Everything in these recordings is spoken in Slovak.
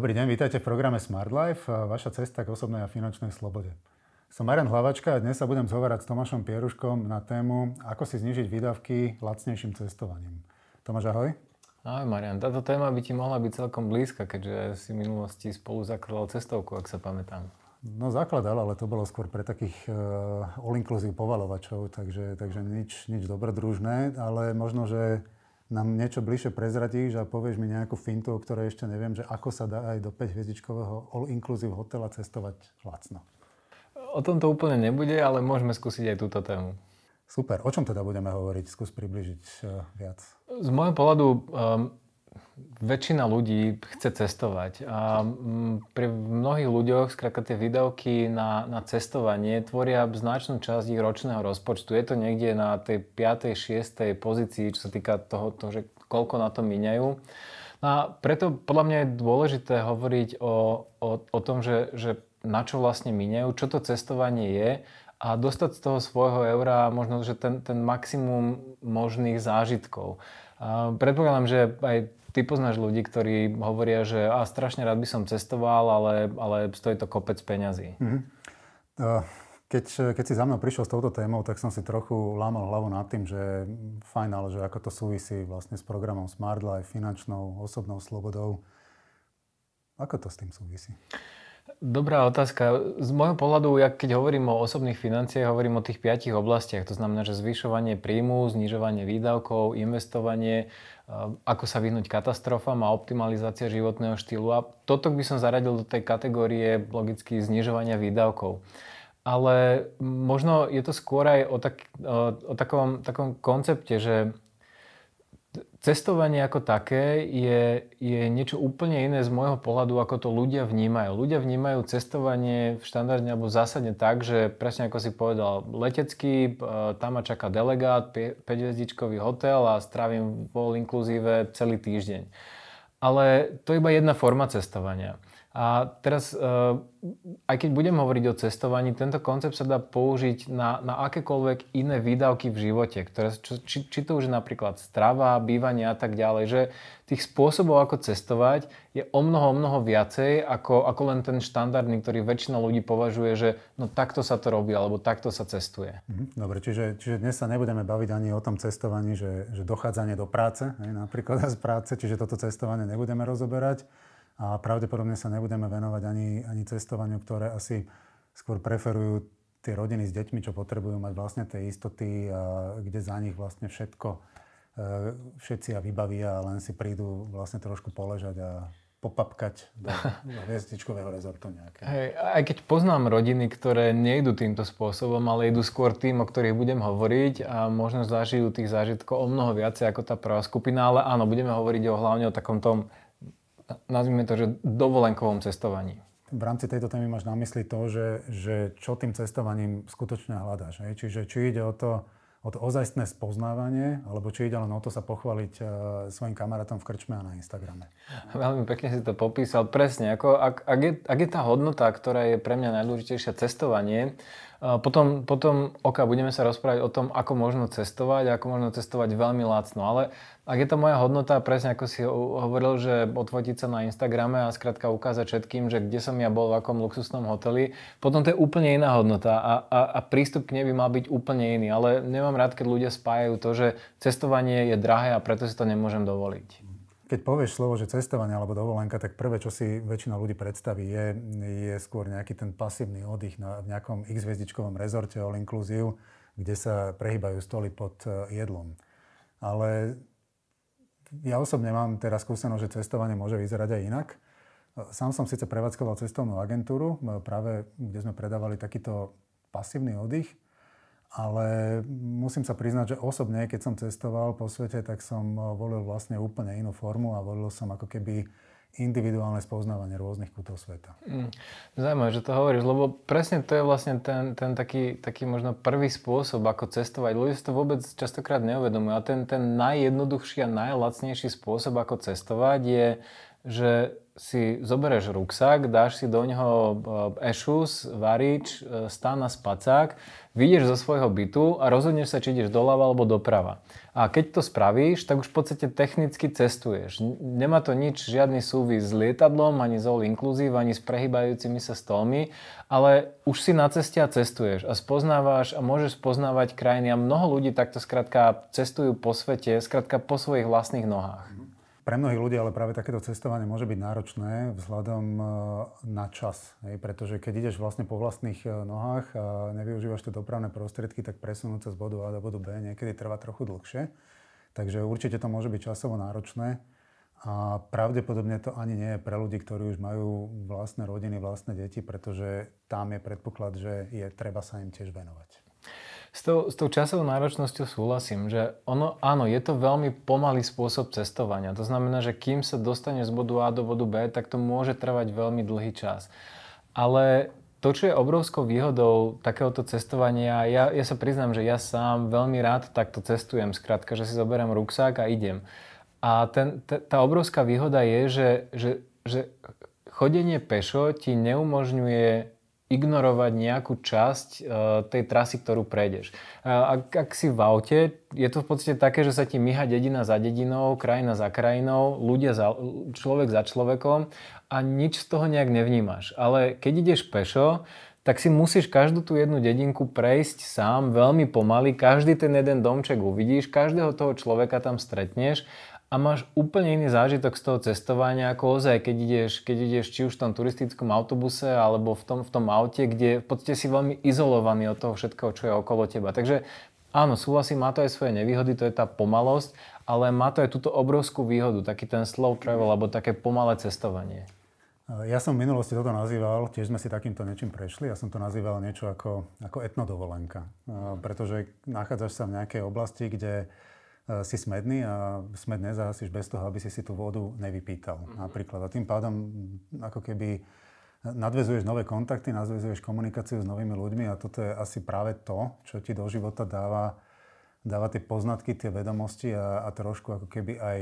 Dobrý deň, vítajte v programe Smart Life, vaša cesta k osobnej a finančnej slobode. Som Marian Hlavačka a dnes sa budem zhovárať s Tomášom Pieruškom na tému, ako si znižiť výdavky lacnejším cestovaním. Tomáš, ahoj. Ahoj Marian, táto téma by ti mohla byť celkom blízka, keďže si v minulosti spolu zakladal cestovku, ak sa pamätám. No zakladal, ale to bolo skôr pre takých uh, all-inclusive povalovačov, takže, takže nič, nič dobrodružné, ale možno, že nám niečo bližšie prezradíš a povieš mi nejakú fintu, o ktorej ešte neviem, že ako sa dá aj do 5-hviezdičkového all-inclusive hotela cestovať lacno. O tom to úplne nebude, ale môžeme skúsiť aj túto tému. Super. O čom teda budeme hovoriť? Skús približiť uh, viac. Z môjho pohľadu um, väčšina ľudí chce cestovať. A mm, pri mnohých ľuďoch skrátka tie výdavky na, na cestovanie tvoria značnú časť ich ročného rozpočtu. Je to niekde na tej 5. 6. pozícii, čo sa týka toho, toho že koľko na to míňajú. No a preto podľa mňa je dôležité hovoriť o, o, o tom, že, že na čo vlastne míňajú, čo to cestovanie je a dostať z toho svojho eura možno, že ten, ten maximum možných zážitkov. Predpokladám, že aj ty poznáš ľudí, ktorí hovoria, že a strašne rád by som cestoval, ale, ale stojí to kopec peňazí. Mm-hmm. Keď, keď si za mnou prišiel s touto témou, tak som si trochu lámal hlavu nad tým, že fajn, ale že ako to súvisí vlastne s programom Smart Life, finančnou, osobnou slobodou. Ako to s tým súvisí? Dobrá otázka. Z môjho pohľadu, ja keď hovorím o osobných financiách, hovorím o tých piatich oblastiach. To znamená, že zvyšovanie príjmu, znižovanie výdavkov, investovanie, ako sa vyhnúť katastrofám a optimalizácia životného štýlu. A toto by som zaradil do tej kategórie logicky znižovania výdavkov. Ale možno je to skôr aj o, tak, o takom, takom koncepte, že cestovanie ako také je, je niečo úplne iné z môjho pohľadu, ako to ľudia vnímajú. Ľudia vnímajú cestovanie v štandardne alebo zásadne tak, že presne ako si povedal, letecký, e, tam ma čaká delegát, 5-hviezdičkový hotel a strávim vol inkluzíve celý týždeň. Ale to je iba jedna forma cestovania. A teraz, eh, aj keď budem hovoriť o cestovaní, tento koncept sa dá použiť na, na akékoľvek iné výdavky v živote, ktoré, či, či to už je napríklad strava, bývanie a tak ďalej, že tých spôsobov, ako cestovať, je o mnoho, o mnoho viacej, ako, ako len ten štandardný, ktorý väčšina ľudí považuje, že no takto sa to robí, alebo takto sa cestuje. Mhm, dobre, čiže, čiže dnes sa nebudeme baviť ani o tom cestovaní, že, že dochádzanie do práce, hej, napríklad z práce, čiže toto cestovanie nebudeme rozoberať a pravdepodobne sa nebudeme venovať ani, ani cestovaniu, ktoré asi skôr preferujú tie rodiny s deťmi, čo potrebujú mať vlastne tie istoty, a kde za nich vlastne všetko e, všetci a vybavia a len si prídu vlastne trošku poležať a popapkať do, do hviezdičkového rezortu nejaké. Hej, aj keď poznám rodiny, ktoré nejdu týmto spôsobom, ale idú skôr tým, o ktorých budem hovoriť a možno zažijú tých zážitkov o mnoho viacej ako tá prvá skupina, ale áno, budeme hovoriť o, hlavne o takom tom nazvime to, že dovolenkovom cestovaní. V rámci tejto témy máš na mysli to, že, že čo tým cestovaním skutočne hľadáš. Čiže či ide o to, o to ozajstné spoznávanie, alebo či ide len o to sa pochváliť uh, svojim kamarátom v krčme a na Instagrame. Veľmi pekne si to popísal. Presne, ako ak, ak, je, ak je tá hodnota, ktorá je pre mňa najdôležitejšia cestovanie, potom, potom oka budeme sa rozprávať o tom, ako možno cestovať ako možno cestovať veľmi lacno. Ale ak je to moja hodnota, presne ako si hovoril, že odfotiť sa na Instagrame a skrátka ukázať všetkým, že kde som ja bol, v akom luxusnom hoteli, potom to je úplne iná hodnota a, a, a prístup k nej by mal byť úplne iný. Ale nemám rád, keď ľudia spájajú to, že cestovanie je drahé a preto si to nemôžem dovoliť. Keď povieš slovo, že cestovanie alebo dovolenka, tak prvé, čo si väčšina ľudí predstaví, je, je skôr nejaký ten pasívny oddych na, v nejakom x-hviezdičkovom rezorte all inclusive, kde sa prehýbajú stoly pod e, jedlom. Ale ja osobne mám teraz skúsenosť, že cestovanie môže vyzerať aj inak. Sám som síce prevádzkoval cestovnú agentúru, e, práve kde sme predávali takýto pasívny oddych, ale musím sa priznať, že osobne, keď som cestoval po svete, tak som eh, volil vlastne úplne inú formu a volil som ako keby individuálne spoznávanie rôznych kútov sveta. Mm. Zaujímavé, že to hovoríš, lebo presne to je vlastne ten, ten taký, taký možno prvý spôsob, ako cestovať. Ľudia si to vôbec častokrát neuvedomujú. A ten, ten najjednoduchší a najlacnejší spôsob, ako cestovať je, že si zoberieš ruksak, dáš si do neho ešus, varič, stán a spacák, vyjdeš zo svojho bytu a rozhodneš sa, či ideš doľava alebo doprava. A keď to spravíš, tak už v podstate technicky cestuješ. Nemá to nič, žiadny súvis s lietadlom, ani s all inclusive, ani s prehybajúcimi sa stolmi, ale už si na ceste a cestuješ a spoznávaš a môžeš spoznávať krajiny a mnoho ľudí takto skrátka cestujú po svete, skrátka po svojich vlastných nohách. Pre mnohých ľudí ale práve takéto cestovanie môže byť náročné vzhľadom e, na čas. Hej? Pretože keď ideš vlastne po vlastných e, nohách a nevyužívaš tie dopravné prostriedky, tak presunúť sa z bodu A do bodu B niekedy trvá trochu dlhšie. Takže určite to môže byť časovo náročné. A pravdepodobne to ani nie je pre ľudí, ktorí už majú vlastné rodiny, vlastné deti, pretože tam je predpoklad, že je treba sa im tiež venovať. S tou, s tou časovou náročnosťou súhlasím, že ono, áno, je to veľmi pomalý spôsob cestovania. To znamená, že kým sa dostane z bodu A do bodu B, tak to môže trvať veľmi dlhý čas. Ale to, čo je obrovskou výhodou takéhoto cestovania, ja, ja sa priznám, že ja sám veľmi rád takto cestujem. Skrátka, že si zoberiem ruksák a idem. A ten, t- tá obrovská výhoda je, že, že, že chodenie pešo ti neumožňuje ignorovať nejakú časť uh, tej trasy, ktorú prejdeš. Uh, ak, ak si v aute, je to v podstate také, že sa ti myha dedina za dedinou, krajina za krajinou, ľudia za, človek za človekom a nič z toho nejak nevnímaš. Ale keď ideš pešo, tak si musíš každú tú jednu dedinku prejsť sám veľmi pomaly, každý ten jeden domček uvidíš, každého toho človeka tam stretneš a máš úplne iný zážitok z toho cestovania ako ozaj, keď ideš, keď ideš či už v tom turistickom autobuse alebo v tom, v tom aute, kde v podstate si veľmi izolovaný od toho všetkého, čo je okolo teba. Takže áno, súhlasím, má to aj svoje nevýhody, to je tá pomalosť, ale má to aj túto obrovskú výhodu, taký ten slow travel alebo také pomalé cestovanie. Ja som v minulosti toto nazýval, tiež sme si takýmto niečím prešli, ja som to nazýval niečo ako, ako etnodovolenka. Pretože nachádzaš sa v nejakej oblasti, kde si smedný a smed nezahasíš bez toho, aby si si tú vodu nevypýtal mm-hmm. napríklad. A tým pádom ako keby nadvezuješ nové kontakty, nadvezuješ komunikáciu s novými ľuďmi a toto je asi práve to, čo ti do života dáva, dáva tie poznatky, tie vedomosti a, a trošku ako keby aj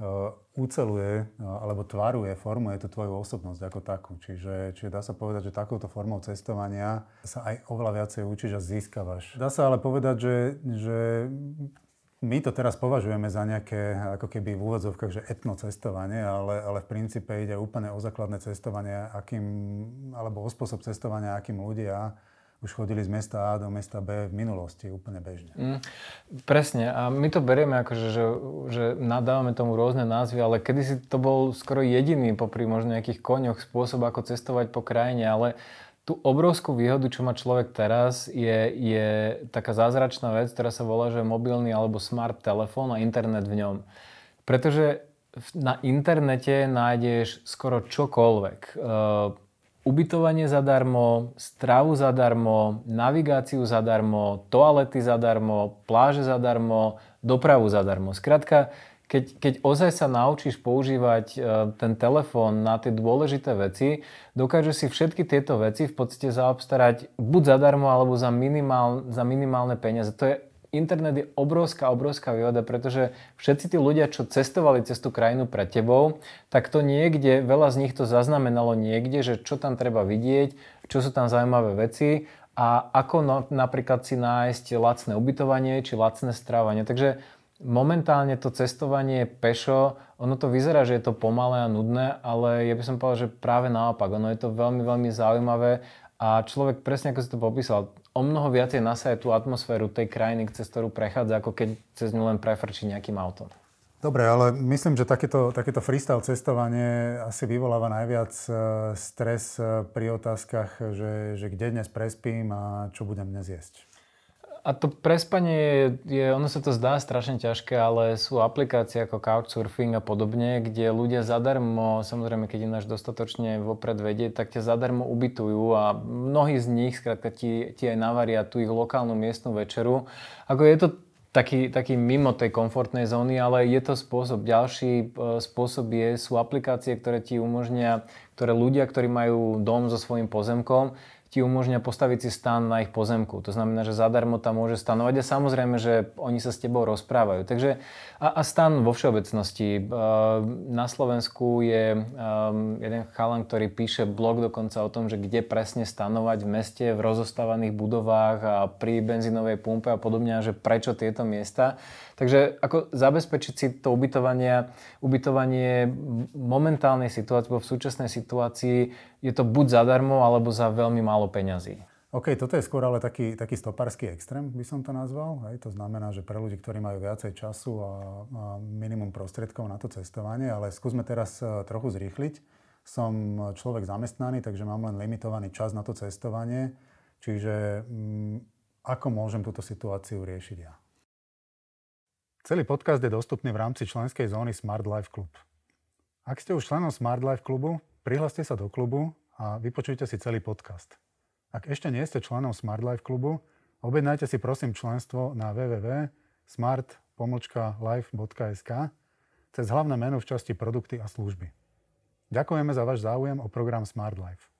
uh, uceluje uh, alebo tvaruje, formuje tú tvoju osobnosť ako takú. Čiže, čiže dá sa povedať, že takouto formou cestovania sa aj oveľa viacej učíš a získavaš. Dá sa ale povedať, že, že my to teraz považujeme za nejaké, ako keby v úvodzovkách, že etno cestovanie, ale, ale v princípe ide úplne o základné cestovanie, akým, alebo o spôsob cestovania, akým ľudia už chodili z mesta A do mesta B v minulosti úplne bežne. Mm, presne. A my to berieme ako, že, že nadávame tomu rôzne názvy, ale kedysi to bol skoro jediný popri možno nejakých koňoch spôsob, ako cestovať po krajine, ale tú obrovskú výhodu, čo má človek teraz, je, je taká zázračná vec, ktorá sa volá, že mobilný alebo smart telefón a internet v ňom. Pretože na internete nájdeš skoro čokoľvek. Uh, ubytovanie zadarmo, stravu zadarmo, navigáciu zadarmo, toalety zadarmo, pláže zadarmo, dopravu zadarmo. Skrátka, keď, keď ozaj sa naučíš používať e, ten telefón na tie dôležité veci, dokáže si všetky tieto veci v podstate zaobstarať buď zadarmo, alebo za, minimál, za minimálne peniaze. To je internet je obrovská, obrovská výhoda, pretože všetci tí ľudia, čo cestovali cez tú krajinu pred tebou, tak to niekde, veľa z nich to zaznamenalo niekde, že čo tam treba vidieť, čo sú tam zaujímavé veci a ako no, napríklad si nájsť lacné ubytovanie či lacné strávanie. Takže momentálne to cestovanie pešo, ono to vyzerá, že je to pomalé a nudné, ale ja by som povedal, že práve naopak. Ono je to veľmi, veľmi zaujímavé a človek, presne ako si to popísal, o mnoho viacej nasaje tú atmosféru tej krajiny, cez ktorú prechádza, ako keď cez ňu len prefrčí nejakým autom. Dobre, ale myslím, že takéto, takéto freestyle cestovanie asi vyvoláva najviac e, stres e, pri otázkach, že, že kde dnes prespím a čo budem dnes jesť. A to prespanie je, je, ono sa to zdá strašne ťažké, ale sú aplikácie ako Couchsurfing a podobne, kde ľudia zadarmo, samozrejme keď ináč dostatočne vopred vedieť, tak ťa zadarmo ubytujú a mnohí z nich skrátka ti, ti aj navaria tú ich lokálnu miestnu večeru. Ako je to taký, taký mimo tej komfortnej zóny, ale je to spôsob. Ďalší e, spôsob je, sú aplikácie, ktoré ti umožnia, ktoré ľudia, ktorí majú dom so svojím pozemkom, ti umožňa postaviť si stan na ich pozemku. To znamená, že zadarmo tam môže stanovať a samozrejme, že oni sa s tebou rozprávajú. Takže a, a stan vo všeobecnosti. Na Slovensku je jeden chalan, ktorý píše blog dokonca o tom, že kde presne stanovať v meste, v rozostávaných budovách a pri benzínovej pumpe a podobne, že prečo tieto miesta. Takže ako zabezpečiť si to ubytovanie, ubytovanie momentálnej situácii, v súčasnej situácii, je to buď zadarmo, alebo za veľmi málo peňazí. OK, toto je skôr ale taký, taký stoparský extrém, by som to nazval. Hej. To znamená, že pre ľudí, ktorí majú viacej času a, a minimum prostriedkov na to cestovanie, ale skúsme teraz e, trochu zrýchliť. Som človek zamestnaný, takže mám len limitovaný čas na to cestovanie. Čiže m, mm, ako môžem túto situáciu riešiť ja? Celý podcast je dostupný v rámci členskej zóny Smart Life Club. Ak ste už členom Smart Life Clubu, prihláste sa do klubu a vypočujte si celý podcast. Ak ešte nie ste členom Smart Life Clubu, objednajte si prosím členstvo na www.smart-life.sk cez hlavné meno v časti produkty a služby. Ďakujeme za váš záujem o program Smart Life.